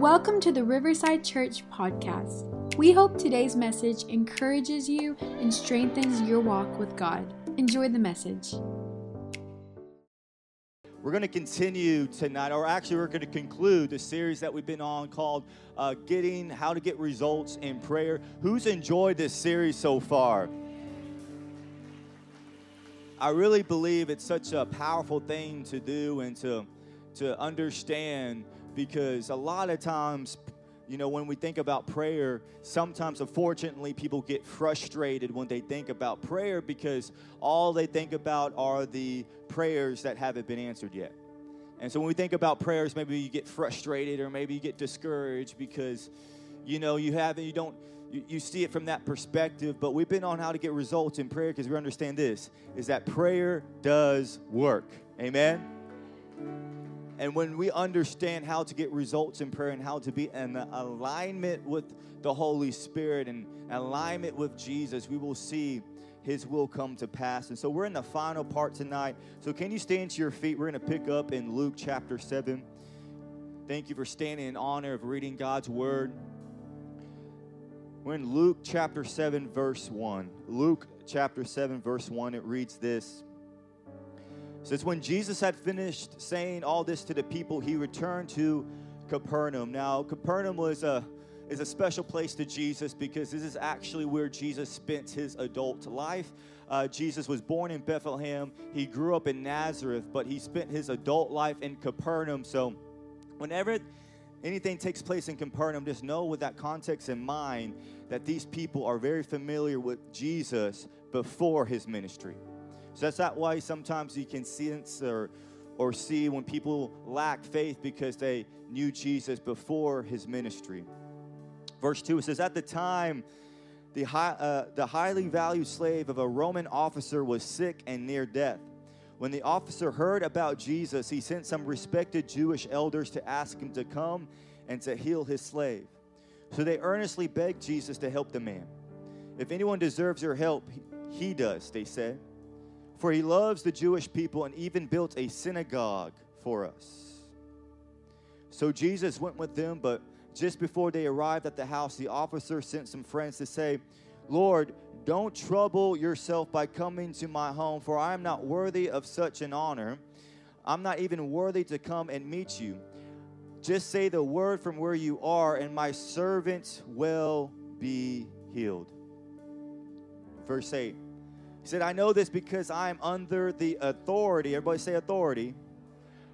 Welcome to the Riverside Church podcast. We hope today's message encourages you and strengthens your walk with God. Enjoy the message. We're going to continue tonight, or actually, we're going to conclude the series that we've been on called uh, Getting How to Get Results in Prayer. Who's enjoyed this series so far? I really believe it's such a powerful thing to do and to, to understand because a lot of times, you know, when we think about prayer, sometimes unfortunately people get frustrated when they think about prayer because all they think about are the prayers that haven't been answered yet. And so when we think about prayers, maybe you get frustrated or maybe you get discouraged because, you know, you haven't, you don't, you, you see it from that perspective. But we've been on how to get results in prayer because we understand this is that prayer does work. Amen. And when we understand how to get results in prayer and how to be in alignment with the Holy Spirit and alignment with Jesus, we will see his will come to pass. And so we're in the final part tonight. So can you stand to your feet? We're going to pick up in Luke chapter 7. Thank you for standing in honor of reading God's word. We're in Luke chapter 7, verse 1. Luke chapter 7, verse 1, it reads this says, When Jesus had finished saying all this to the people, he returned to Capernaum. Now, Capernaum was a is a special place to Jesus because this is actually where Jesus spent his adult life. Uh, Jesus was born in Bethlehem. He grew up in Nazareth, but he spent his adult life in Capernaum. So, whenever anything takes place in Capernaum, just know with that context in mind that these people are very familiar with Jesus before his ministry. So that's that why sometimes you can sense or, or see when people lack faith because they knew Jesus before his ministry. Verse 2 it says, At the time, the, high, uh, the highly valued slave of a Roman officer was sick and near death. When the officer heard about Jesus, he sent some respected Jewish elders to ask him to come and to heal his slave. So they earnestly begged Jesus to help the man. If anyone deserves your help, he does, they said for he loves the Jewish people and even built a synagogue for us. So Jesus went with them, but just before they arrived at the house, the officer sent some friends to say, Lord, don't trouble yourself by coming to my home, for I am not worthy of such an honor. I'm not even worthy to come and meet you. Just say the word from where you are, and my servant will be healed. Verse 8 he said, I know this because I am under the authority, everybody say authority,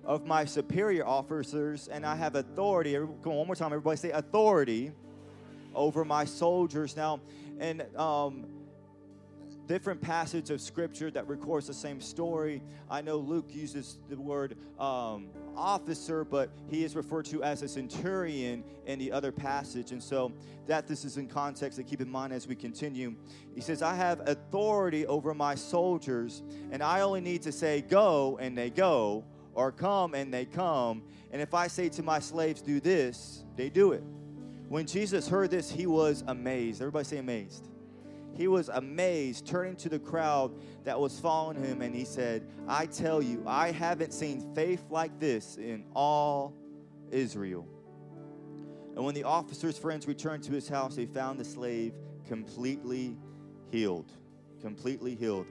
of my superior officers, and I have authority. Come on, one more time, everybody say authority over my soldiers. Now, and um, different passage of scripture that records the same story. I know Luke uses the word um, officer, but he is referred to as a centurion in the other passage. And so that this is in context to keep in mind as we continue. He says, I have authority over my soldiers, and I only need to say, go, and they go, or come, and they come. And if I say to my slaves, do this, they do it. When Jesus heard this, he was amazed. Everybody say amazed he was amazed, turning to the crowd that was following him, and he said, I tell you, I haven't seen faith like this in all Israel. And when the officer's friends returned to his house, they found the slave completely healed. Completely healed.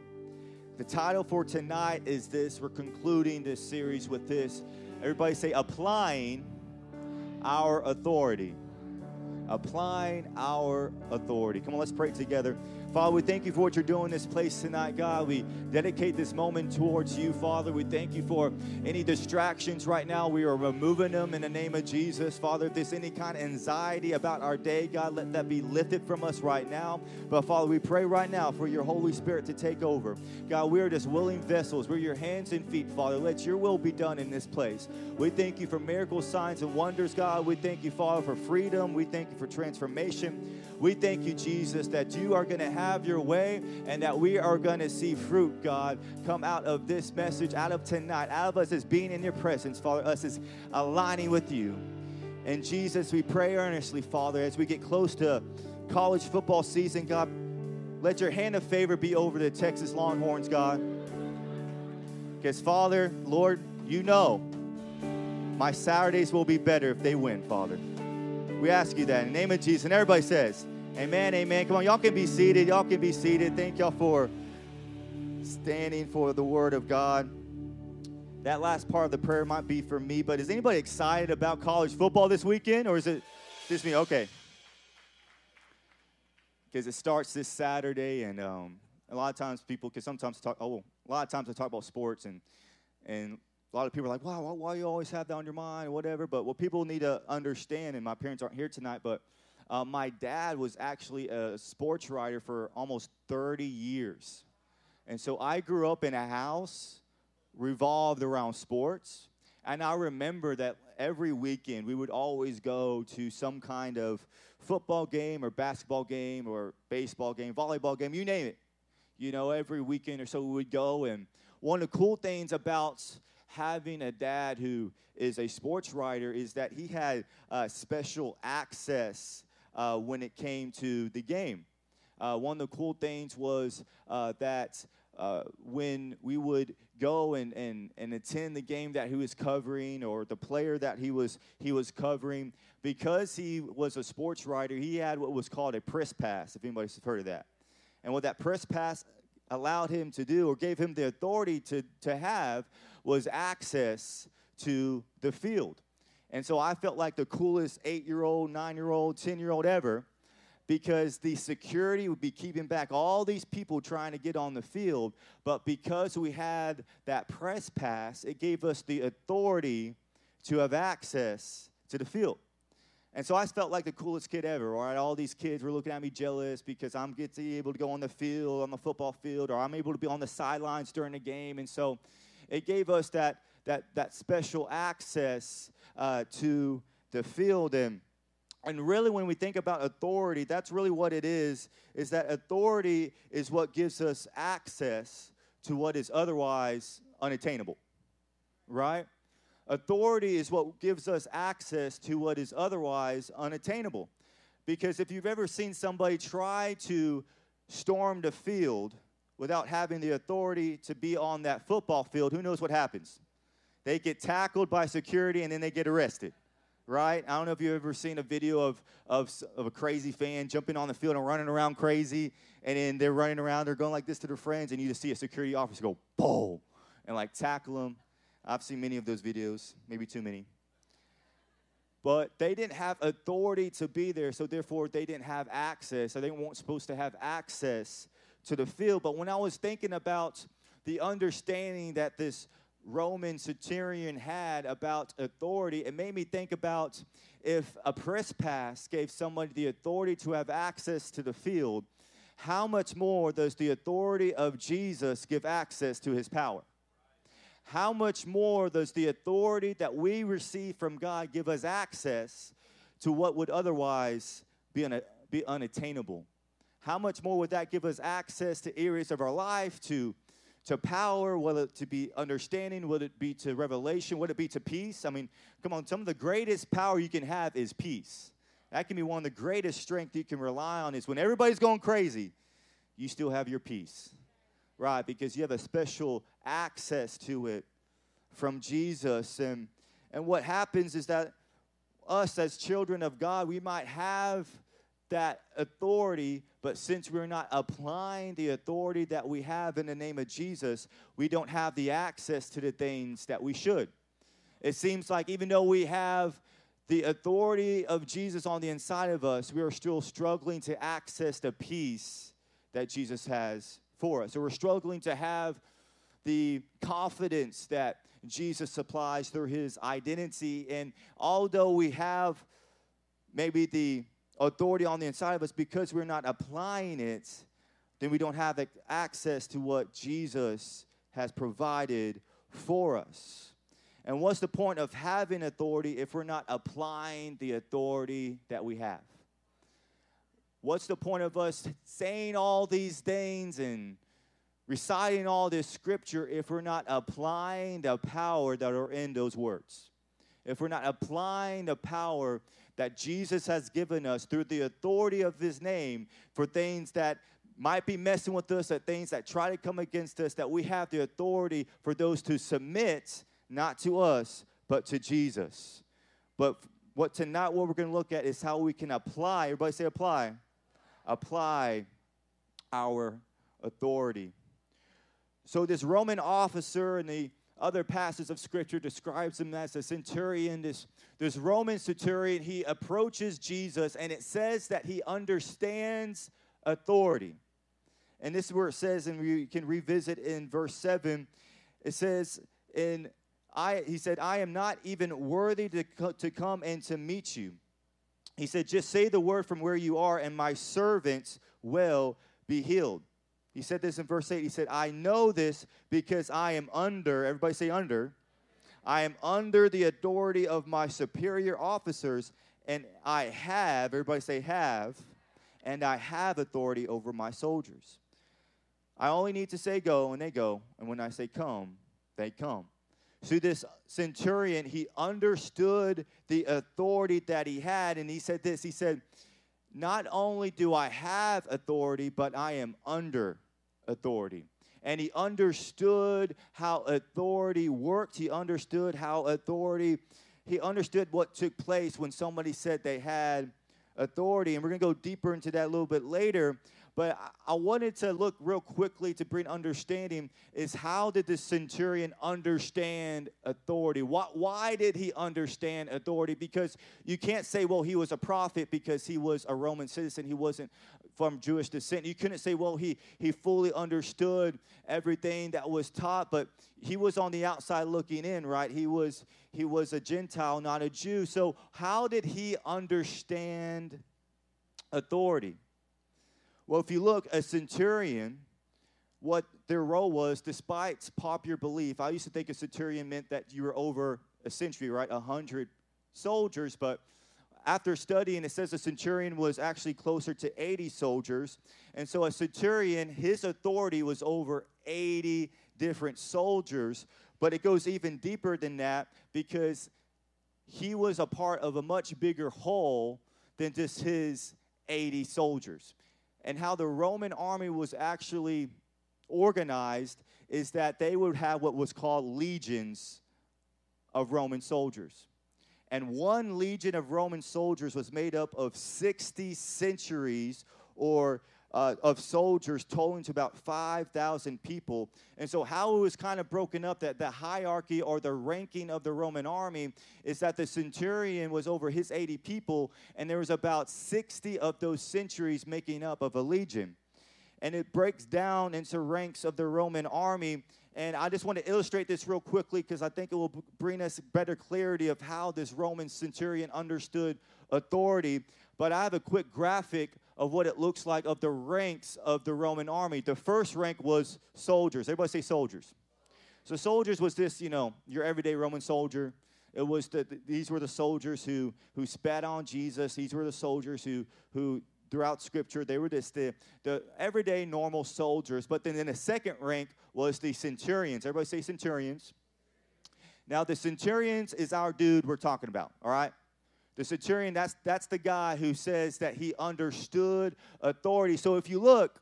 The title for tonight is this. We're concluding this series with this. Everybody say, applying our authority applying our authority. Come on, let's pray together. Father, we thank you for what you're doing in this place tonight, God. We dedicate this moment towards you, Father. We thank you for any distractions right now. We are removing them in the name of Jesus. Father, if there's any kind of anxiety about our day, God, let that be lifted from us right now. But Father, we pray right now for your Holy Spirit to take over. God, we are just willing vessels. We're your hands and feet, Father. Let your will be done in this place. We thank you for miracles, signs, and wonders, God. We thank you, Father, for freedom. We thank you for transformation. We thank you, Jesus, that you are going to have your way and that we are going to see fruit, God, come out of this message, out of tonight, out of us as being in your presence, Father, us as aligning with you. And Jesus, we pray earnestly, Father, as we get close to college football season, God, let your hand of favor be over the Texas Longhorns, God. Because, Father, Lord, you know my Saturdays will be better if they win, Father. We ask you that in the name of Jesus. And everybody says, Amen, amen. Come on, y'all can be seated. Y'all can be seated. Thank y'all for standing for the word of God. That last part of the prayer might be for me, but is anybody excited about college football this weekend, or is it just me? Okay. Because it starts this Saturday, and um, a lot of times people can sometimes talk. Oh, a lot of times I talk about sports, and and a lot of people are like, "Wow, why, you always have that on your mind, or whatever." But what people need to understand, and my parents aren't here tonight, but uh, my dad was actually a sports writer for almost 30 years. And so I grew up in a house revolved around sports. And I remember that every weekend we would always go to some kind of football game or basketball game or baseball game, volleyball game, you name it. You know, every weekend or so we would go. And one of the cool things about having a dad who is a sports writer is that he had uh, special access uh, when it came to the game. Uh, one of the cool things was uh, that uh, when we would go and, and, and attend the game that he was covering or the player that he was, he was covering, because he was a sports writer, he had what was called a press pass, if anybody's heard of that. And what that press pass allowed him to do or gave him the authority to, to have was access to the field. And so I felt like the coolest eight year old, nine year old, 10 year old ever because the security would be keeping back all these people trying to get on the field. But because we had that press pass, it gave us the authority to have access to the field. And so I felt like the coolest kid ever, right? All these kids were looking at me jealous because I'm getting able to go on the field, on the football field, or I'm able to be on the sidelines during the game. And so it gave us that, that, that special access uh, to the field. And and really, when we think about authority, that's really what it is, is that authority is what gives us access to what is otherwise unattainable, right? Authority is what gives us access to what is otherwise unattainable. Because if you've ever seen somebody try to storm the field without having the authority to be on that football field, who knows what happens? They get tackled by security and then they get arrested right? I don't know if you've ever seen a video of, of, of a crazy fan jumping on the field and running around crazy, and then they're running around, they're going like this to their friends, and you just see a security officer go, boom, and like tackle them. I've seen many of those videos, maybe too many. But they didn't have authority to be there, so therefore they didn't have access, so they weren't supposed to have access to the field. But when I was thinking about the understanding that this Roman centurion had about authority, it made me think about if a press pass gave somebody the authority to have access to the field, how much more does the authority of Jesus give access to his power? How much more does the authority that we receive from God give us access to what would otherwise be, be unattainable? How much more would that give us access to areas of our life, to to power, whether it to be understanding, whether it be to revelation, whether it be to peace. I mean, come on, some of the greatest power you can have is peace. That can be one of the greatest strength you can rely on is when everybody's going crazy, you still have your peace. Right? Because you have a special access to it from Jesus. And and what happens is that us as children of God, we might have that authority, but since we're not applying the authority that we have in the name of Jesus, we don't have the access to the things that we should. It seems like even though we have the authority of Jesus on the inside of us, we are still struggling to access the peace that Jesus has for us. So we're struggling to have the confidence that Jesus supplies through his identity. And although we have maybe the authority on the inside of us because we're not applying it, then we don't have access to what Jesus has provided for us. And what's the point of having authority if we're not applying the authority that we have? What's the point of us saying all these things and reciting all this scripture if we're not applying the power that are in those words? If we're not applying the power that Jesus has given us through the authority of his name for things that might be messing with us, that things that try to come against us, that we have the authority for those to submit, not to us, but to Jesus. But what tonight what we're going to look at is how we can apply. Everybody say apply. Apply our authority. So this Roman officer and the other passages of scripture describes him as a centurion. This, this roman centurion he approaches jesus and it says that he understands authority. And this is where it says and we can revisit in verse 7 it says in i he said i am not even worthy to, co- to come and to meet you he said just say the word from where you are and my servants will be healed he said this in verse 8. He said, I know this because I am under, everybody say under. I am under the authority of my superior officers, and I have, everybody say have, and I have authority over my soldiers. I only need to say go, and they go. And when I say come, they come. So this centurion, he understood the authority that he had, and he said this. He said, Not only do I have authority, but I am under authority. And he understood how authority worked. He understood how authority, he understood what took place when somebody said they had authority. And we're going to go deeper into that a little bit later. But I wanted to look real quickly to bring understanding is how did the centurion understand authority? Why, why did he understand authority? Because you can't say, well, he was a prophet because he was a Roman citizen. He wasn't from Jewish descent. You couldn't say, well, he, he fully understood everything that was taught, but he was on the outside looking in, right? He was he was a Gentile, not a Jew. So how did he understand authority? Well, if you look, a centurion, what their role was, despite popular belief, I used to think a centurion meant that you were over a century, right? A hundred soldiers, but after studying, it says a centurion was actually closer to 80 soldiers. And so a centurion, his authority was over 80 different soldiers. But it goes even deeper than that because he was a part of a much bigger whole than just his 80 soldiers and how the Roman army was actually organized is that they would have what was called legions of Roman soldiers. And one legion of Roman soldiers was made up of 60 centuries or uh, of soldiers totaling to about 5,000 people. And so, how it was kind of broken up that the hierarchy or the ranking of the Roman army is that the centurion was over his 80 people, and there was about 60 of those centuries making up of a legion. And it breaks down into ranks of the Roman army. And I just want to illustrate this real quickly because I think it will bring us better clarity of how this Roman centurion understood authority. But I have a quick graphic of what it looks like of the ranks of the Roman army. The first rank was soldiers. Everybody say soldiers. So soldiers was this, you know, your everyday Roman soldier. It was the, these were the soldiers who who spat on Jesus. These were the soldiers who who throughout scripture they were just the, the everyday normal soldiers. But then in the second rank was the centurions. Everybody say centurions. Now the centurions is our dude we're talking about, all right? The centurion, that's, that's the guy who says that he understood authority. So if you look,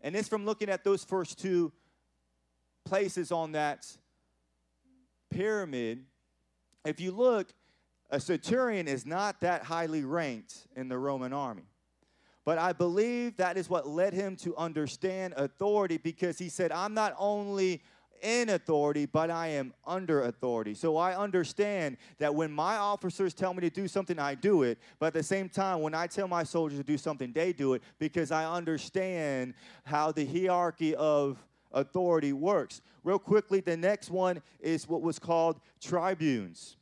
and it's from looking at those first two places on that pyramid, if you look, a centurion is not that highly ranked in the Roman army. But I believe that is what led him to understand authority because he said, I'm not only in authority, but I am under authority. So I understand that when my officers tell me to do something, I do it. But at the same time, when I tell my soldiers to do something, they do it because I understand how the hierarchy of authority works. Real quickly, the next one is what was called tribunes.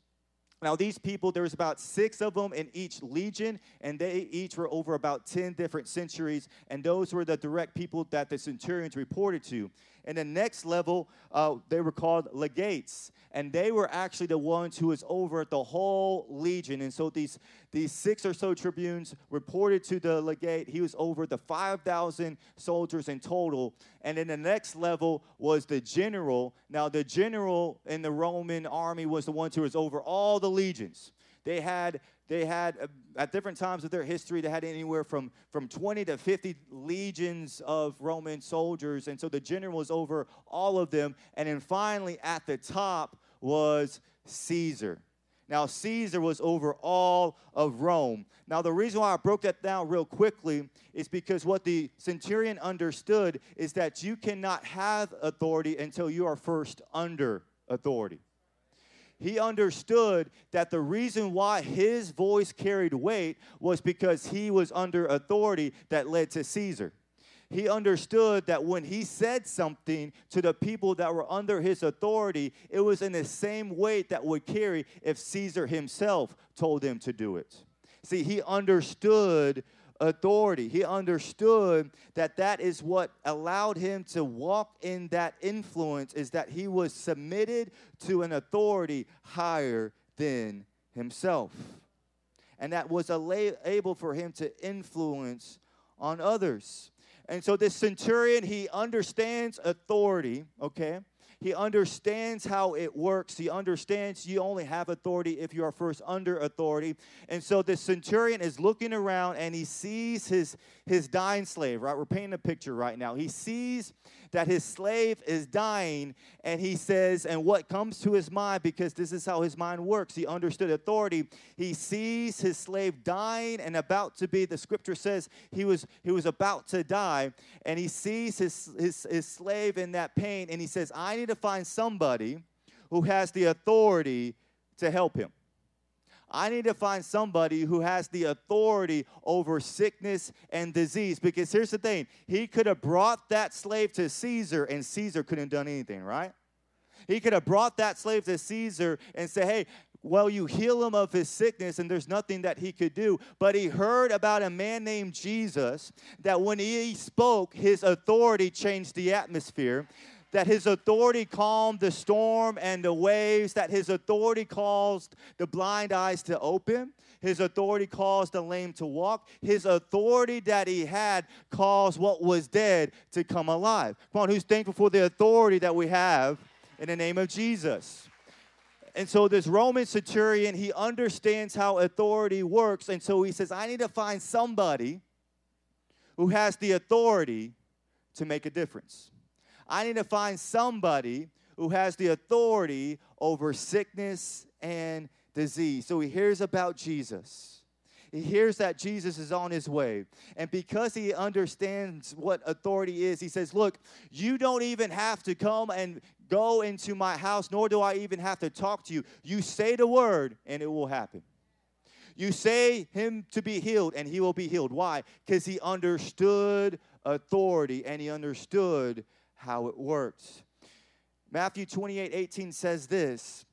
Now, these people, there was about six of them in each legion, and they each were over about 10 different centuries, and those were the direct people that the centurions reported to. And the next level, uh, they were called legates. And they were actually the ones who was over the whole legion. And so these, these six or so tribunes reported to the legate. He was over the 5,000 soldiers in total. And then the next level was the general. Now, the general in the Roman army was the one who was over all the legions. They had they had uh, at different times of their history they had anywhere from from 20 to 50 legions of roman soldiers and so the general was over all of them and then finally at the top was caesar Now, Caesar was over all of Rome. Now, the reason why I broke that down real quickly is because what the centurion understood is that you cannot have authority until you are first under authority. He understood that the reason why his voice carried weight was because he was under authority that led to Caesar he understood that when he said something to the people that were under his authority, it was in the same weight that would carry if Caesar himself told him to do it. See, he understood authority. He understood that that is what allowed him to walk in that influence is that he was submitted to an authority higher than himself. And that was able for him to influence on others. And so this centurion, he understands authority, okay? He understands how it works. He understands you only have authority if you are first under authority. And so the centurion is looking around and he sees his, his dying slave, right? We're painting a picture right now. He sees that his slave is dying, and he says, and what comes to his mind, because this is how his mind works, he understood authority. He sees his slave dying and about to be, the scripture says he was he was about to die, and he sees his, his, his slave in that pain, and he says, I need to find somebody who has the authority to help him. I need to find somebody who has the authority over sickness and disease. Because here's the thing he could have brought that slave to Caesar, and Caesar couldn't have done anything, right? He could have brought that slave to Caesar and say, hey, well, you heal him of his sickness, and there's nothing that he could do. But he heard about a man named Jesus that when he spoke, his authority changed the atmosphere that his authority calmed the storm and the waves, that his authority caused the blind eyes to open, his authority caused the lame to walk, his authority that he had caused what was dead to come alive. Come on, who's thankful for the authority that we have in the name of Jesus? And so this Roman centurion, he understands how authority works. And so he says, I need to find somebody who has the authority to make a difference. I need to find somebody who has the authority over sickness and disease. So he hears about Jesus. He hears that Jesus is on his way. And because he understands what authority is, he says, Look, you don't even have to come and go into my house, nor do I even have to talk to you. You say the word, and it will happen. You say him to be healed, and he will be healed. Why? Because he understood authority and he understood how it works. Matthew 28 18 says this.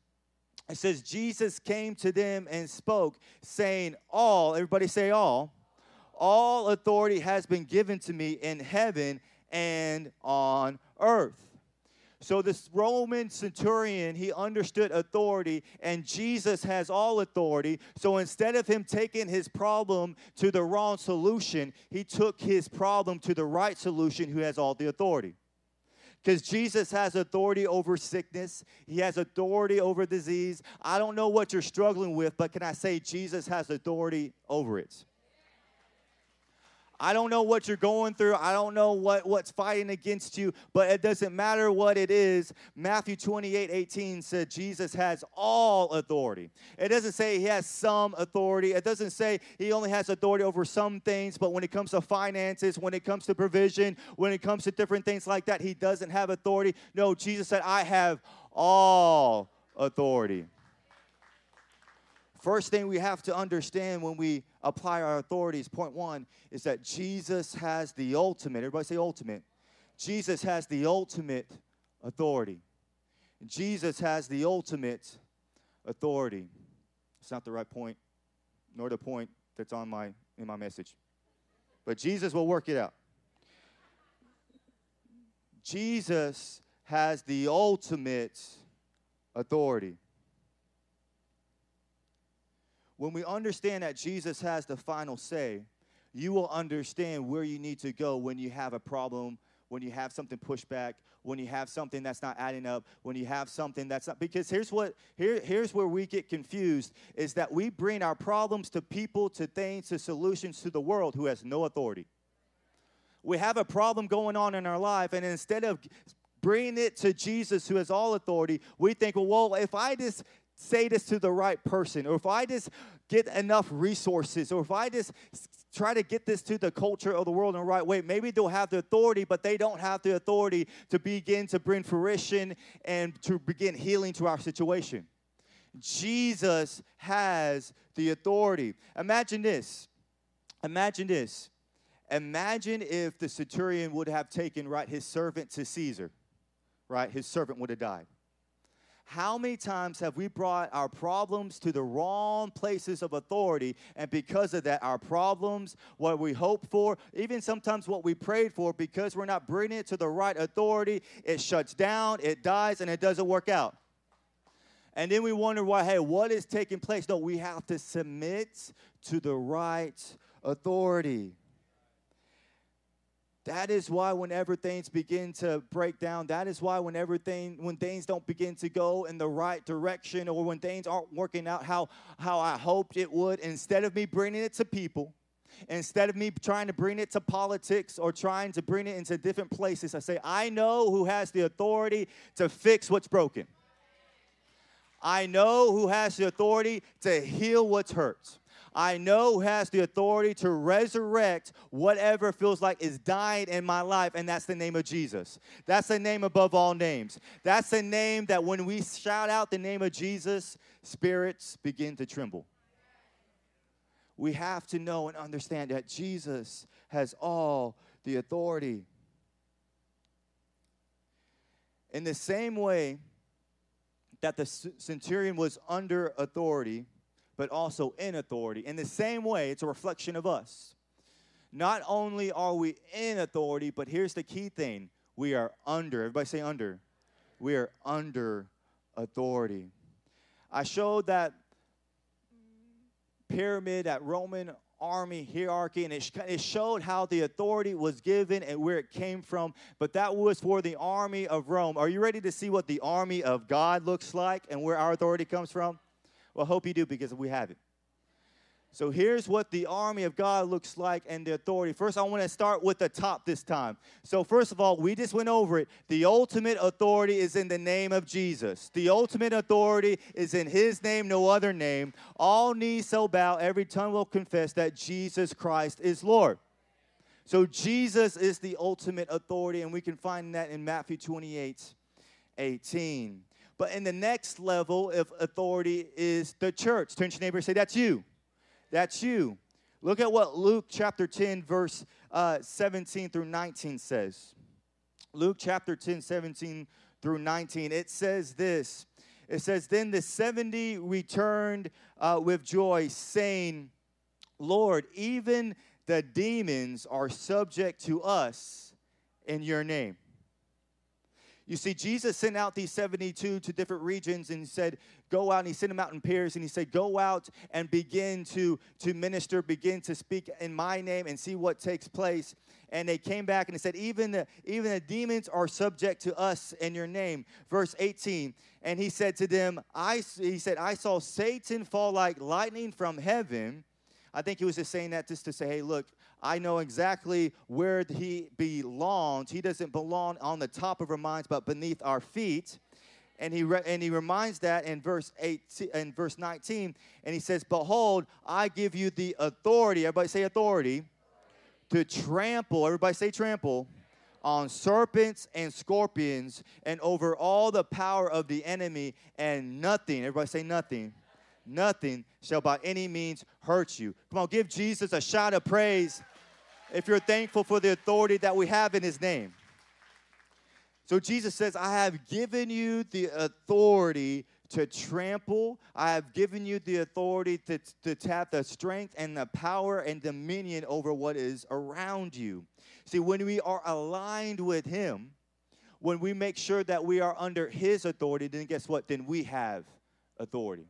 It says, Jesus came to them and spoke, saying, All, everybody say all, all authority has been given to me in heaven and on earth. So, this Roman centurion, he understood authority, and Jesus has all authority. So, instead of him taking his problem to the wrong solution, he took his problem to the right solution, who has all the authority. Because Jesus has authority over sickness, He has authority over disease. I don't know what you're struggling with, but can I say Jesus has authority over it? I don't know what you're going through. I don't know what, what's fighting against you, but it doesn't matter what it is. Matthew 28 18 said Jesus has all authority. It doesn't say he has some authority. It doesn't say he only has authority over some things, but when it comes to finances, when it comes to provision, when it comes to different things like that, he doesn't have authority. No, Jesus said, I have all authority. First thing we have to understand when we apply our authorities, point one, is that Jesus has the ultimate, everybody say ultimate. Jesus has the ultimate authority. Jesus has the ultimate authority. It's not the right point, nor the point that's on my in my message. But Jesus will work it out. Jesus has the ultimate authority. When we understand that Jesus has the final say, you will understand where you need to go when you have a problem, when you have something pushed back, when you have something that's not adding up, when you have something that's not because here's what here here's where we get confused is that we bring our problems to people, to things, to solutions to the world who has no authority. We have a problem going on in our life and instead of bringing it to Jesus who has all authority, we think, well, well if I just say this to the right person, or if I just get enough resources, or if I just try to get this to the culture of the world in the right way, maybe they'll have the authority, but they don't have the authority to begin to bring fruition and to begin healing to our situation. Jesus has the authority. Imagine this. Imagine this. Imagine if the centurion would have taken right his servant to Caesar, right? His servant would have died. How many times have we brought our problems to the wrong places of authority, and because of that, our problems, what we hope for, even sometimes what we prayed for, because we're not bringing it to the right authority, it shuts down, it dies, and it doesn't work out. And then we wonder why, hey, what is taking place? No, we have to submit to the right authority. That is why whenever things begin to break down, that is why whenever thing, when things don't begin to go in the right direction or when things aren't working out how, how I hoped it would, instead of me bringing it to people, instead of me trying to bring it to politics or trying to bring it into different places, I say, I know who has the authority to fix what's broken. I know who has the authority to heal what's hurt. I know has the authority to resurrect whatever feels like is dying in my life, and that's the name of Jesus. That's the name above all names. That's the name that when we shout out the name of Jesus, spirits begin to tremble. We have to know and understand that Jesus has all the authority. In the same way that the centurion was under authority, but also in authority. In the same way, it's a reflection of us. Not only are we in authority, but here's the key thing we are under. Everybody say under. We are under authority. I showed that pyramid, that Roman army hierarchy, and it, showed how the authority was given and where it came from. But that was for the army of Rome. Are you ready to see what the army of God looks like and where our authority comes from? Well, I hope you do because we have it. So here's what the army of God looks like and the authority. First, I want to start with the top this time. So, first of all, we just went over it. The ultimate authority is in the name of Jesus. The ultimate authority is in his name, no other name. All knees shall bow, every tongue will confess that Jesus Christ is Lord. So, Jesus is the ultimate authority, and we can find that in Matthew 28 18. But in the next level of authority is the church. Turn to your neighbor and say, That's you. That's you. Look at what Luke chapter 10, verse uh, 17 through 19 says. Luke chapter 10, 17 through 19. It says this It says, Then the 70 returned uh, with joy, saying, Lord, even the demons are subject to us in your name. You see, Jesus sent out these 72 to different regions and he said, Go out, and he sent them out in pairs, and he said, Go out and begin to, to minister, begin to speak in my name and see what takes place. And they came back and they said, Even the, even the demons are subject to us in your name. Verse 18. And he said to them, I, he said, I saw Satan fall like lightning from heaven. I think he was just saying that just to say, hey, look, I know exactly where he belongs. He doesn't belong on the top of our minds, but beneath our feet. And he, re- and he reminds that in verse 8 in verse 19 and he says behold i give you the authority everybody say authority to trample everybody say trample on serpents and scorpions and over all the power of the enemy and nothing everybody say nothing nothing shall by any means hurt you. Come on, give Jesus a shout of praise if you're thankful for the authority that we have in his name. So Jesus says, I have given you the authority to trample. I have given you the authority to, to tap the strength and the power and dominion over what is around you. See, when we are aligned with Him, when we make sure that we are under His authority, then guess what? Then we have authority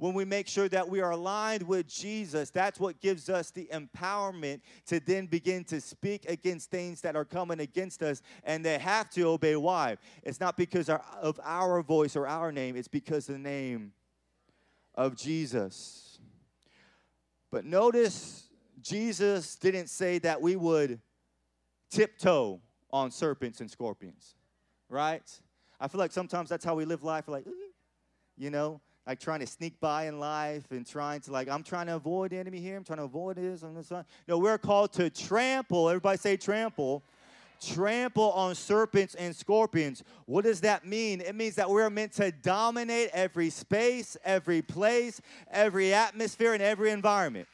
when we make sure that we are aligned with Jesus, that's what gives us the empowerment to then begin to speak against things that are coming against us and they have to obey. Why? It's not because of our voice or our name, it's because of the name of Jesus. But notice Jesus didn't say that we would tiptoe on serpents and scorpions, right? I feel like sometimes that's how we live life. Like, you know, like trying to sneak by in life and trying to like I'm trying to avoid the enemy here. I'm trying to avoid this and this. No, we're called to trample. Everybody say trample. Trample on serpents and scorpions. What does that mean? It means that we're meant to dominate every space, every place, every atmosphere, and every environment.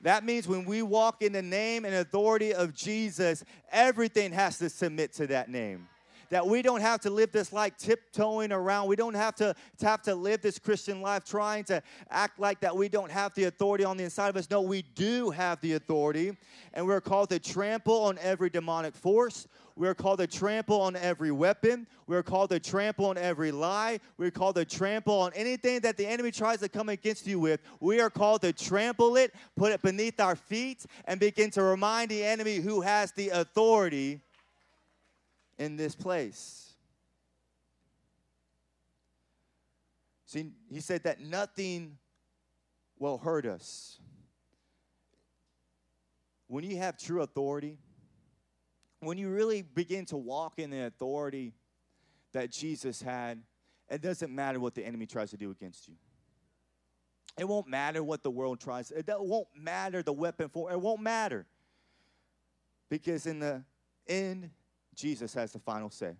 That means when we walk in the name and authority of Jesus, everything has to submit to that name that we don't have to live this like tiptoeing around. We don't have to, to have to live this Christian life trying to act like that we don't have the authority on the inside of us. No, we do have the authority, and we're called to trample on every demonic force. We're called to trample on every weapon. We're called to trample on every lie. We're called to trample on anything that the enemy tries to come against you with. We are called to trample it, put it beneath our feet, and begin to remind the enemy who has the authority in this place. See, he said that nothing will hurt us. When you have true authority, when you really begin to walk in the authority that Jesus had, it doesn't matter what the enemy tries to do against you. It won't matter what the world tries. It won't matter the weapon for. It won't matter. Because in the end, Jesus has the final say.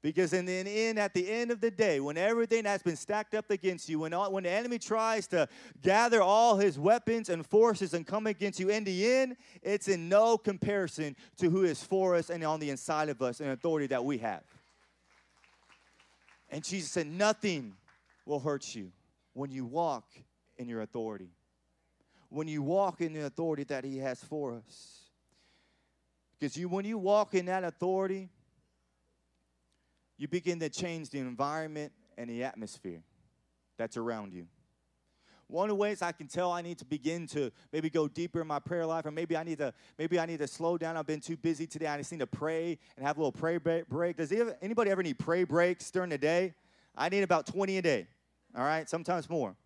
Because in the end, at the end of the day, when everything has been stacked up against you, when, all, when the enemy tries to gather all his weapons and forces and come against you, in the end, it's in no comparison to who is for us and on the inside of us and authority that we have. And Jesus said, Nothing will hurt you when you walk in your authority, when you walk in the authority that he has for us. Because you, when you walk in that authority, you begin to change the environment and the atmosphere that's around you. One of the ways I can tell I need to begin to maybe go deeper in my prayer life, or maybe I need to maybe I need to slow down. I've been too busy today. I just need to pray and have a little pray break. Does anybody ever need pray breaks during the day? I need about 20 a day. All right, sometimes more.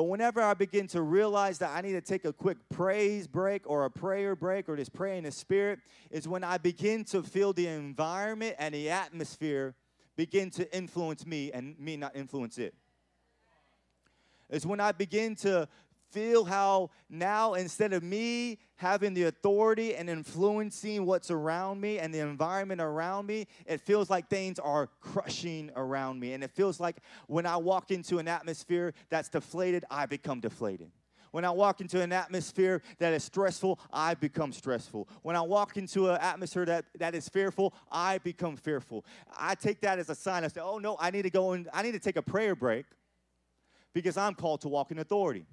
But whenever I begin to realize that I need to take a quick praise break or a prayer break or just pray in the spirit, is when I begin to feel the environment and the atmosphere begin to influence me and me not influence it. It's when I begin to feel how now instead of me having the authority and influencing what's around me and the environment around me, it feels like things are crushing around me. And it feels like when I walk into an atmosphere that's deflated, I become deflated. When I walk into an atmosphere that is stressful, I become stressful. When I walk into an atmosphere that, that is fearful, I become fearful. I take that as a sign. I say, oh no, I need to go and I need to take a prayer break because I'm called to walk in authority.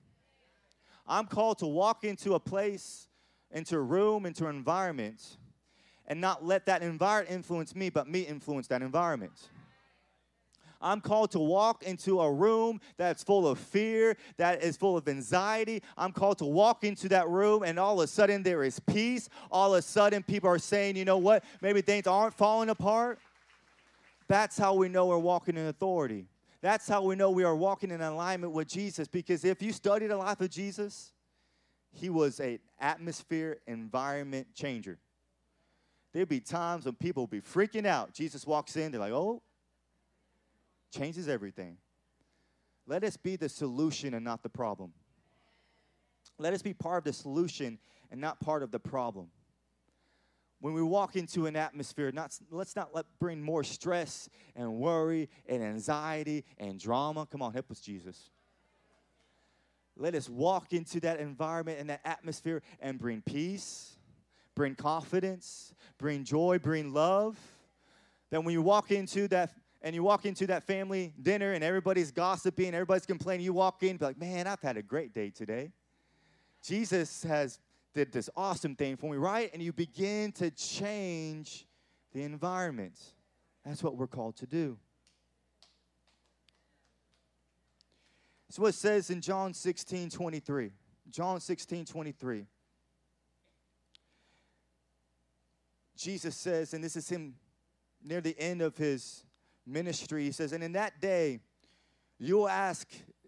I'm called to walk into a place, into a room, into an environment, and not let that environment influence me, but me influence that environment. I'm called to walk into a room that's full of fear, that is full of anxiety. I'm called to walk into that room, and all of a sudden there is peace. All of a sudden, people are saying, you know what? Maybe things aren't falling apart. That's how we know we're walking in authority. That's how we know we are walking in alignment with Jesus because if you study the life of Jesus, he was an atmosphere environment changer. There'd be times when people would be freaking out. Jesus walks in, they're like, oh, changes everything. Let us be the solution and not the problem. Let us be part of the solution and not part of the problem when we walk into an atmosphere, not, let's not let bring more stress and worry and anxiety and drama. Come on, help us, Jesus. Let us walk into that environment and that atmosphere and bring peace, bring confidence, bring joy, bring love. Then when you walk into that and you walk into that family dinner and everybody's gossiping, everybody's complaining, you walk in, be like, man, I've had a great day today. Jesus has did this awesome thing for me, right? And you begin to change the environment. That's what we're called to do. What it says in John 16 23. John 16 23. Jesus says, and this is him near the end of his ministry, he says, And in that day, you'll ask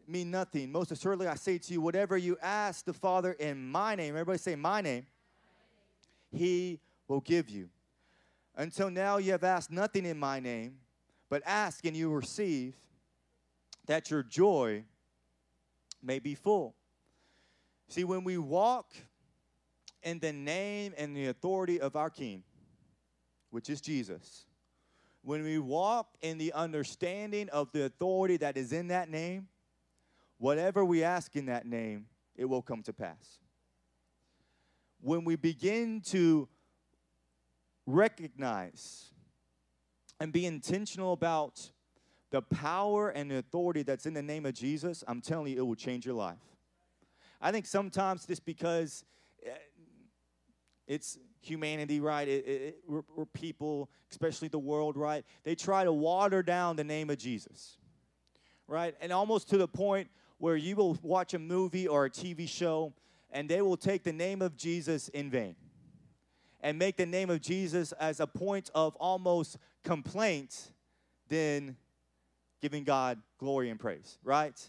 me nothing. Most assuredly, I say to you, whatever you ask the Father in my name, everybody say my name, he will give you. Until now, you have asked nothing in my name. But ask and you receive that your joy may be full. See, when we walk in the name and the authority of our King, which is Jesus, when we walk in the understanding of the authority that is in that name, whatever we ask in that name, it will come to pass. When we begin to recognize and be intentional about the power and the authority that's in the name of Jesus, I'm telling you, it will change your life. I think sometimes just because eh, it's humanity, right? It, it, we're, we're people, especially the world, right? They try to water down the name of Jesus, right? And almost to the point where you will watch a movie or a TV show and they will take the name of Jesus in vain and make the name of Jesus as a point of almost complaint than giving God glory and praise, right?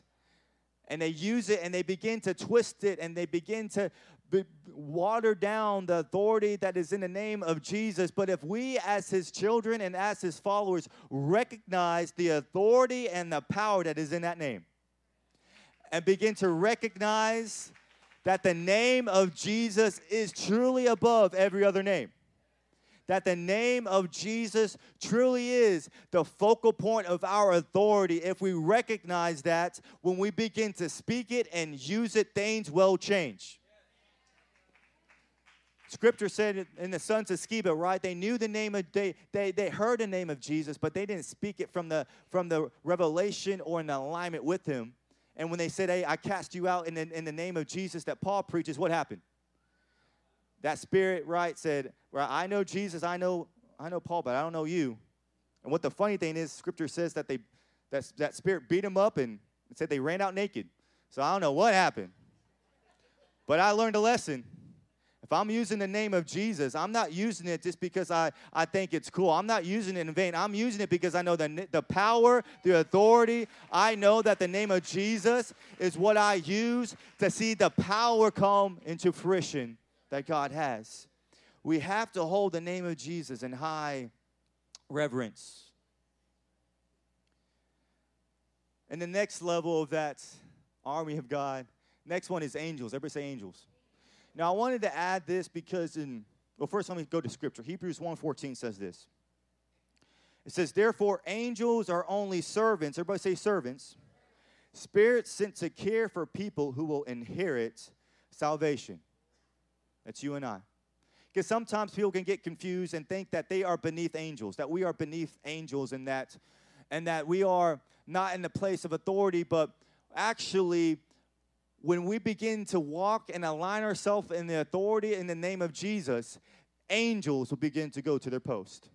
And they use it and they begin to twist it and they begin to be, water down the authority that is in the name of Jesus. But if we, as his children and as his followers, recognize the authority and the power that is in that name and begin to recognize that the name of Jesus is truly above every other name. That the name of Jesus truly is the focal point of our authority. If we recognize that, when we begin to speak it and use it, things will change. Scripture said in the sons of Sceva, right? They knew the name of they, they they heard the name of Jesus, but they didn't speak it from the from the revelation or in alignment with him. And when they said, Hey, I cast you out in the, in the name of Jesus that Paul preaches, what happened? That spirit, right, said, Well, I know Jesus, I know, I know Paul, but I don't know you. And what the funny thing is, scripture says that they that, that spirit beat him up and said they ran out naked. So I don't know what happened. But I learned a lesson. If I'm using the name of Jesus, I'm not using it just because I, I think it's cool. I'm not using it in vain. I'm using it because I know the, the power, the authority. I know that the name of Jesus is what I use to see the power come into fruition that God has. We have to hold the name of Jesus in high reverence. And the next level of that army of God, next one is angels. Everybody say angels. Now I wanted to add this because in well, first let me go to scripture. Hebrews 1:14 says this. It says, Therefore, angels are only servants. Everybody say servants. Spirits sent to care for people who will inherit salvation. That's you and I. Because sometimes people can get confused and think that they are beneath angels, that we are beneath angels, and that and that we are not in the place of authority, but actually when we begin to walk and align ourselves in the authority in the name of Jesus, angels will begin to go to their post.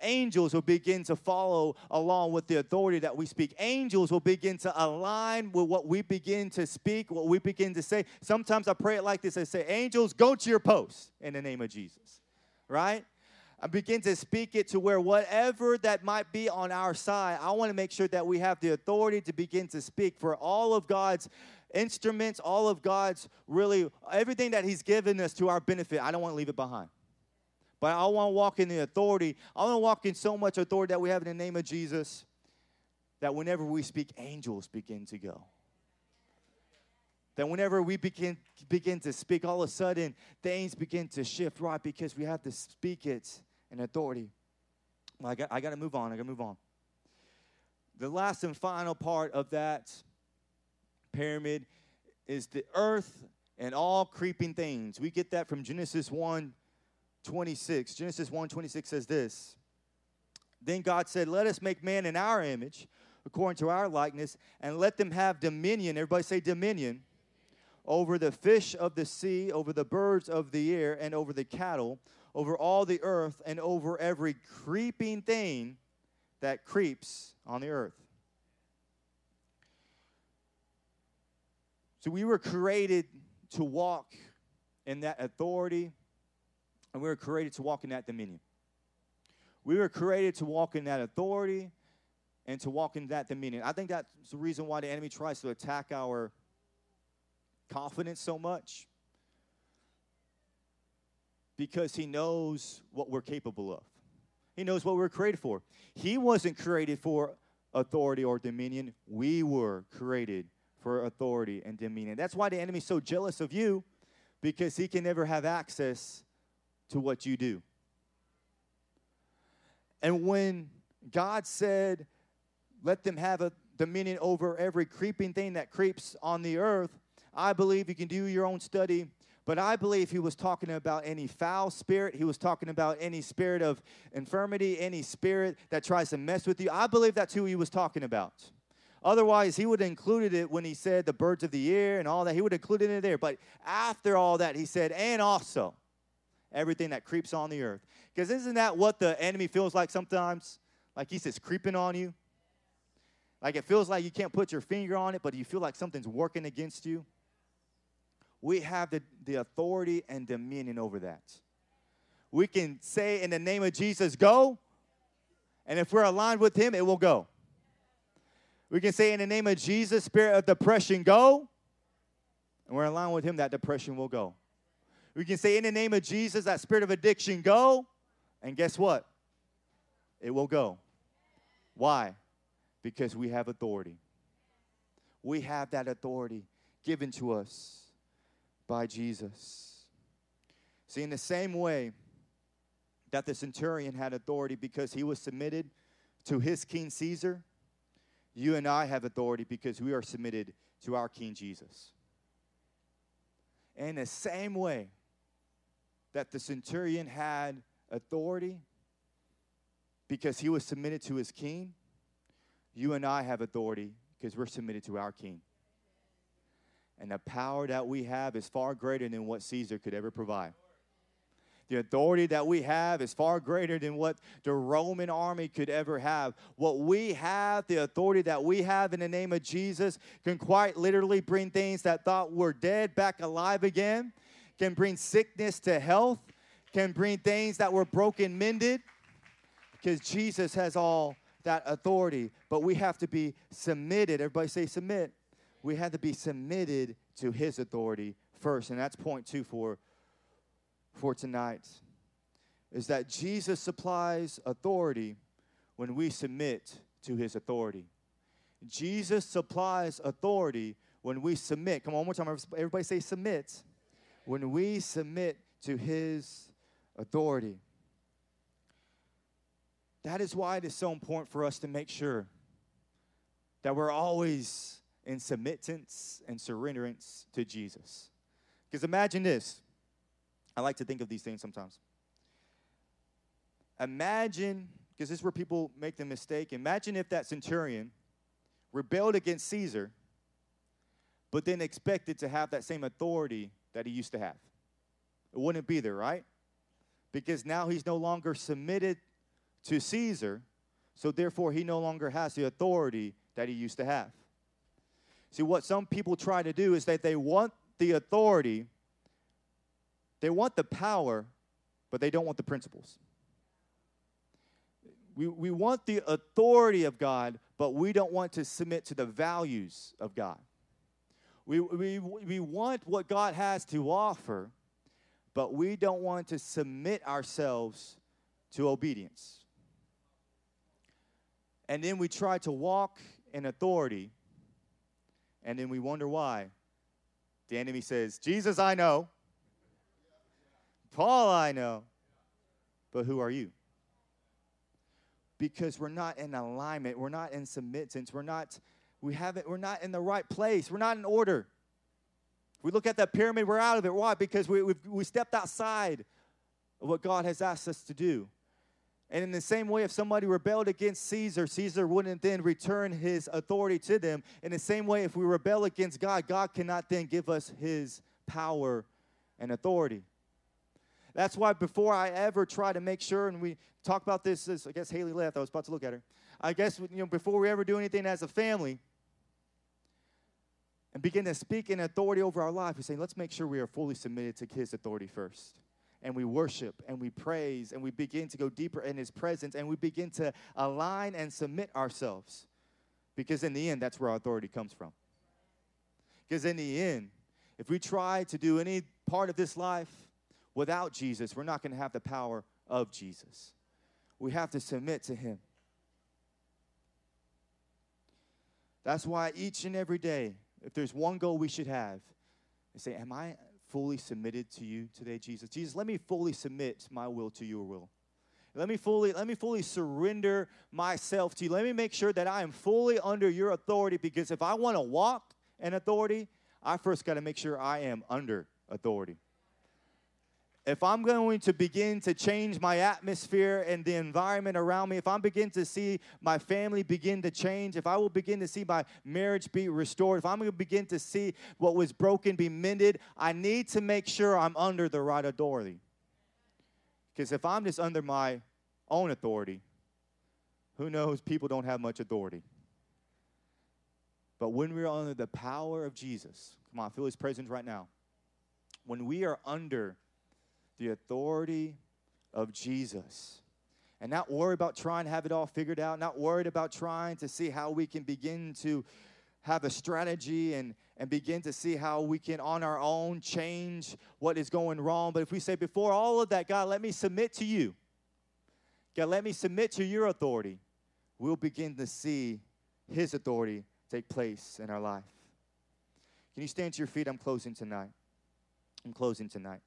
Angels will begin to follow along with the authority that we speak. Angels will begin to align with what we begin to speak, what we begin to say. Sometimes I pray it like this I say, Angels, go to your post in the name of Jesus, right? I begin to speak it to where whatever that might be on our side, I want to make sure that we have the authority to begin to speak for all of God's instruments, all of God's really, everything that He's given us to our benefit. I don't want to leave it behind. But I want to walk in the authority. I want to walk in so much authority that we have in the name of Jesus that whenever we speak, angels begin to go. That whenever we begin, begin to speak, all of a sudden things begin to shift, right? Because we have to speak it in authority. I got, I got to move on. I got to move on. The last and final part of that pyramid is the earth and all creeping things. We get that from Genesis 1 26. Genesis 1 26 says this Then God said, Let us make man in our image, according to our likeness, and let them have dominion. Everybody say dominion. Over the fish of the sea, over the birds of the air, and over the cattle, over all the earth, and over every creeping thing that creeps on the earth. So we were created to walk in that authority, and we were created to walk in that dominion. We were created to walk in that authority and to walk in that dominion. I think that's the reason why the enemy tries to attack our confidence so much. Because he knows what we're capable of. He knows what we're created for. He wasn't created for authority or dominion. We were created for authority and dominion. That's why the enemy's so jealous of you because he can never have access to what you do. And when God said, let them have a dominion over every creeping thing that creeps on the earth, I believe you can do your own study but I believe he was talking about any foul spirit. He was talking about any spirit of infirmity, any spirit that tries to mess with you. I believe that's who he was talking about. Otherwise, he would have included it when he said the birds of the air and all that. He would have included it there. But after all that, he said, and also everything that creeps on the earth. Because isn't that what the enemy feels like sometimes? Like he says, creeping on you. Like it feels like you can't put your finger on it, but you feel like something's working against you we have the, the authority and dominion over that. We can say in the name of Jesus, go, and if we're aligned with Him, it will go. We can say in the name of Jesus, spirit of depression, go, and we're aligned with Him, that depression will go. We can say in the name of Jesus, that spirit of addiction, go, and guess what? It will go. Why? Because we have authority. We have that authority given to us by Jesus. See, in the same way that the centurion had authority because he was submitted to his King Caesar, you and I have authority because we are submitted to our King Jesus. In the same way that the centurion had authority because he was submitted to his king, you and I have authority because we're submitted to our king. And the power that we have is far greater than what Caesar could ever provide. The authority that we have is far greater than what the Roman army could ever have. What we have, the authority that we have in the name of Jesus, can quite literally bring things that thought were dead back alive again, can bring sickness to health, can bring things that were broken mended, because Jesus has all that authority. But we have to be submitted. Everybody say submit we had to be submitted to his authority first. And that's point two for, for tonight. Is that Jesus supplies authority when we submit to his authority. Jesus supplies authority when we submit. Come on, one more time. Everybody say submit. When we submit to his authority. That is why it is so important for us to make sure that we're always in submittance and surrenderance to Jesus. Because imagine this. I like to think of these things sometimes. Imagine, because this is where people make the mistake. Imagine if that centurion rebelled against Caesar, but then expected to have that same authority that he used to have. It wouldn't be there, right? Because now he's no longer submitted to Caesar, so therefore he no longer has the authority that he used to have. See, what some people try to do is that they want the authority, they want the power, but they don't want the principles. We, we want the authority of God, but we don't want to submit to the values of God. We, we, we want what God has to offer, but we don't want to submit ourselves to obedience. And then we try to walk in authority and then we wonder why. The enemy says, Jesus, I know. Paul, I know. But who are you? Because we're not in alignment, we're not in submittance, we're not, we haven't, we're not in the right place, we're not in order. we look at that pyramid, we're out of it. Why? Because we, we we stepped outside of what God has asked us to do. And in the same way, if somebody rebelled against Caesar, Caesar wouldn't then return his authority to them. In the same way, if we rebel against God, God cannot then give us his power and authority. That's why before I ever try to make sure, and we talk about this, I guess Haley left, I was about to look at her. I guess you know before we ever do anything as a family, and begin to speak in authority over our life, we say, let's make sure we are fully submitted to His authority first and we worship and we praise and we begin to go deeper in His presence and we begin to align and submit ourselves. Because in the end, that's where our authority comes from. Because in the end, if we try to do any part of this life without Jesus, we're not going to have the power of Jesus. we have to submit to Him. That's why each and every day, if there's one goal we should have, say, Am I fully submitted to you today, Jesus? Jesus, let me fully submit my will to your will. Let me fully, let me fully surrender myself to you. Let me make sure that I am fully under your authority because if I want to walk in authority, I first got to make sure I am under authority if I'm going to begin to change my atmosphere and the environment around me, if I'm begin to see my family begin to change, if I will begin to see my marriage be restored, if I'm going to begin to see what was broken be mended, I need to make sure I'm under the right authority. Because if I'm just under my own authority, who knows? People don't have much authority. But when we're under the power of Jesus, come on, feel his presence right now. When we are under the authority of Jesus. And not worry about trying to have it all figured out, not worried about trying to see how we can begin to have a strategy and, and begin to see how we can on our own change what is going wrong. But if we say, before all of that, God, let me submit to you, God, let me submit to your authority, we'll begin to see his authority take place in our life. Can you stand to your feet? I'm closing tonight. I'm closing tonight.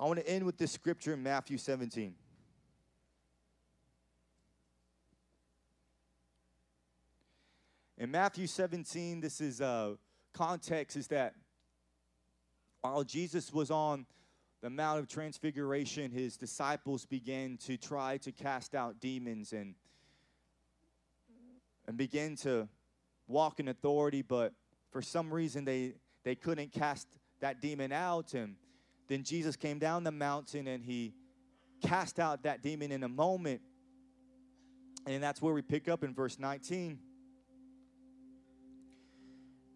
I want to end with this scripture in Matthew 17. In Matthew 17, this is uh, context is that while Jesus was on the Mount of Transfiguration, his disciples began to try to cast out demons and and begin to walk in authority, but for some reason they they couldn't cast that demon out and then Jesus came down the mountain and he cast out that demon in a moment. And that's where we pick up in verse 19.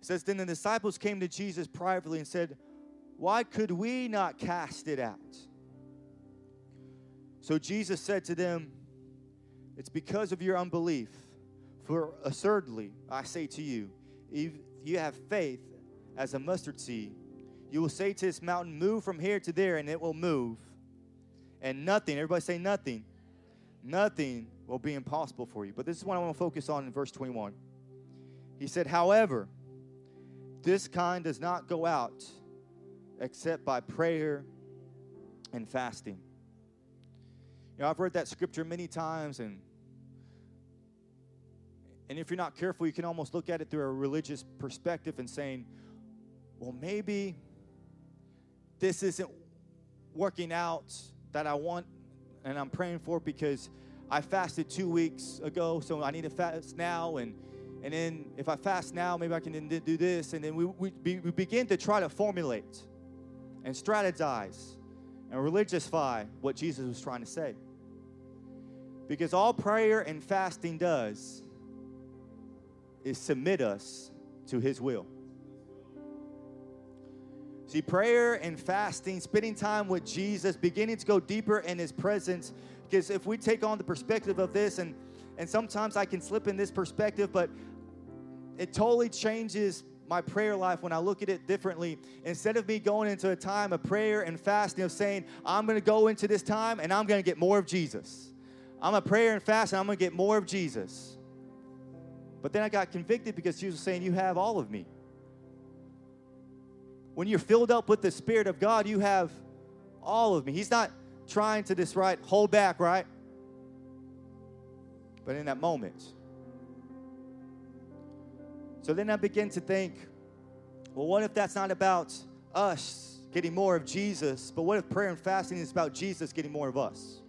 It says, Then the disciples came to Jesus privately and said, Why could we not cast it out? So Jesus said to them, It's because of your unbelief. For assuredly, I say to you, if you have faith as a mustard seed, you will say to this mountain, Move from here to there, and it will move. And nothing, everybody say nothing, nothing will be impossible for you. But this is what I want to focus on in verse 21. He said, However, this kind does not go out except by prayer and fasting. You know, I've read that scripture many times, and and if you're not careful, you can almost look at it through a religious perspective and saying, well, maybe this isn't working out that I want and I'm praying for because I fasted two weeks ago, so I need to fast now. And, and then if I fast now, maybe I can do this. And then we, we, we begin to try to formulate and strategize and religiousify what Jesus was trying to say. Because all prayer and fasting does is submit us to His will. See, prayer and fasting, spending time with Jesus, beginning to go deeper in His presence. Because if we take on the perspective of this, and and sometimes I can slip in this perspective, but it totally changes my prayer life when I look at it differently. Instead of me going into a time of prayer and fasting, of saying, I'm going to go into this time and I'm going to get more of Jesus. I'm a prayer and fast and I'm going to get more of Jesus. But then I got convicted because Jesus was saying, You have all of me. When you're filled up with the Spirit of God, you have all of me. He's not trying to just right hold back, right? But in that moment. So then I begin to think, well, what if that's not about us getting more of Jesus, but what if prayer and fasting is about Jesus getting more of us?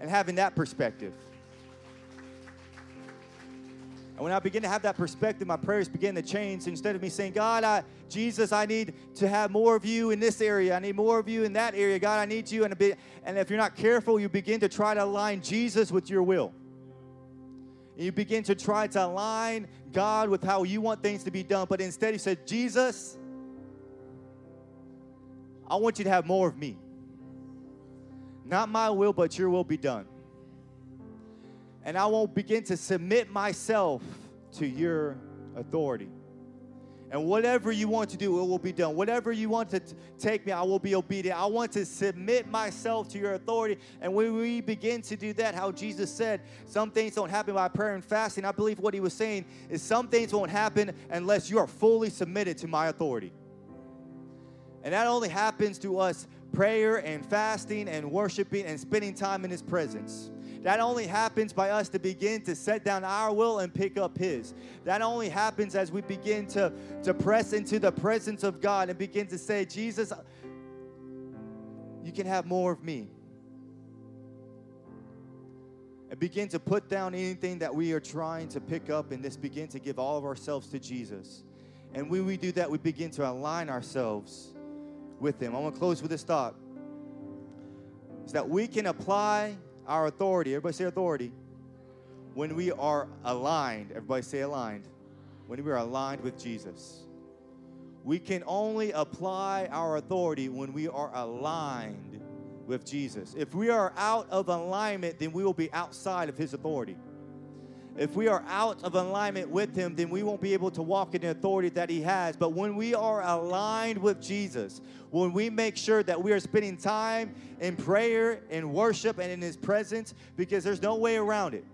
And having that perspective. And when I begin to have that perspective, my prayers begin to change. Instead of me saying, God, I, Jesus, I need to have more of you in this area. I need more of you in that area. God, I need you. And, bit, and if you're not careful, you begin to try to align Jesus with your will. And you begin to try to align God with how you want things to be done. But instead, he said, Jesus, I want you to have more of me. Not my will, but your will be done and I won't begin to submit myself to your authority. And whatever you want to do, it will be done. Whatever you want to t- take me, I will be obedient. I want to submit myself to your authority. And when we begin to do that, how Jesus said, some things don't happen by prayer and fasting. I believe what he was saying is some things won't happen unless you are fully submitted to my authority. And that only happens to us prayer and fasting and worshiping and spending time in his presence. That only happens by us to begin to set down our will and pick up His. That only happens as we begin to, to press into the presence of God and begin to say, Jesus, you can have more of me. And begin to put down anything that we are trying to pick up and just begin to give all of ourselves to Jesus. And when we do that, we begin to align ourselves with Him. I want to close with this thought. Is that we can apply our authority, everybody say authority, when we are aligned, everybody say aligned, when we are aligned with Jesus. We can only apply our authority when we are aligned with Jesus. If we are out of alignment, then we will be outside of His authority. If we are out of alignment with Him, then we won't be able to walk in the authority that He has. But when we are aligned with Jesus, when we make sure that we are spending time in prayer, in worship, and in His presence, because there's no way around it.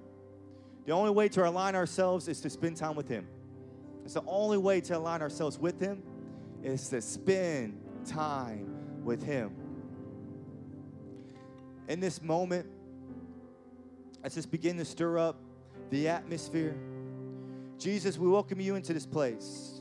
The only way to align ourselves is to spend time with Him. It's the only way to align ourselves with Him is to spend time with Him. In this moment, let's just begin to stir up the atmosphere. Jesus, we welcome you into this place.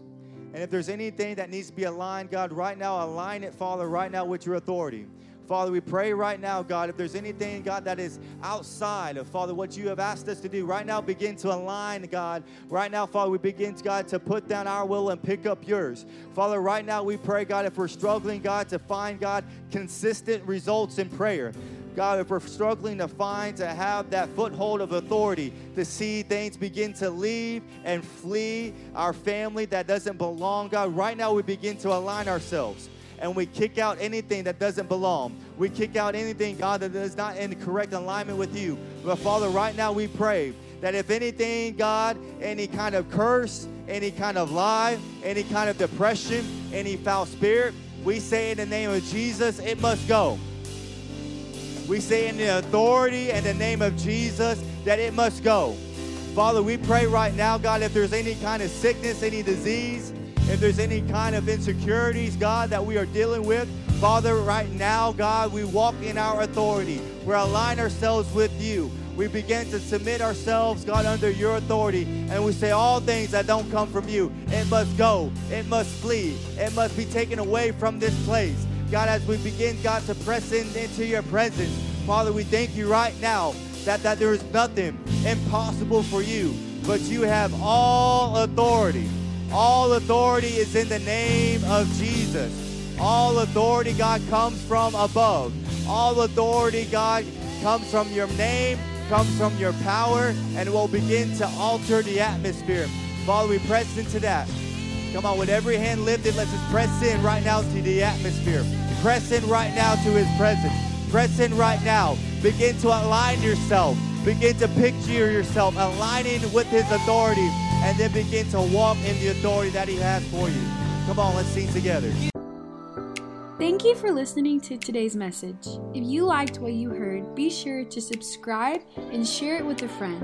And if there's anything that needs to be aligned, God, right now, align it, Father, right now with your authority. Father, we pray right now, God, if there's anything, God, that is outside of, Father, what you have asked us to do, right now begin to align, God. Right now, Father, we begin, God, to put down our will and pick up yours. Father, right now we pray, God, if we're struggling, God, to find, God, consistent results in prayer. God, if we're struggling to find, to have that foothold of authority, to see things begin to leave and flee our family that doesn't belong, God, right now we begin to align ourselves and we kick out anything that doesn't belong. We kick out anything, God, that is not in correct alignment with you. But Father, right now we pray that if anything, God, any kind of curse, any kind of lie, any kind of depression, any foul spirit, we say in the name of Jesus, it must go. We say in the authority and the name of Jesus that it must go. Father, we pray right now, God, if there's any kind of sickness, any disease, if there's any kind of insecurities, God, that we are dealing with, Father, right now, God, we walk in our authority. We align ourselves with you. We begin to submit ourselves, God, under your authority, and we say all things that don't come from you, it must go, it must flee, it must be taken away from this place. God, as we begin, God, to press in into your presence, Father, we thank you right now that, that there is nothing impossible for you, but you have all authority. All authority is in the name of Jesus. All authority, God, comes from above. All authority, God, comes from your name, comes from your power, and will begin to alter the atmosphere. Father, we press into that. Come on, with every hand lifted, let's just press in right now to the atmosphere. Press in right now to his presence. Press in right now. Begin to align yourself. Begin to picture yourself aligning with his authority and then begin to walk in the authority that he has for you. Come on, let's sing together. Thank you for listening to today's message. If you liked what you heard, be sure to subscribe and share it with a friend.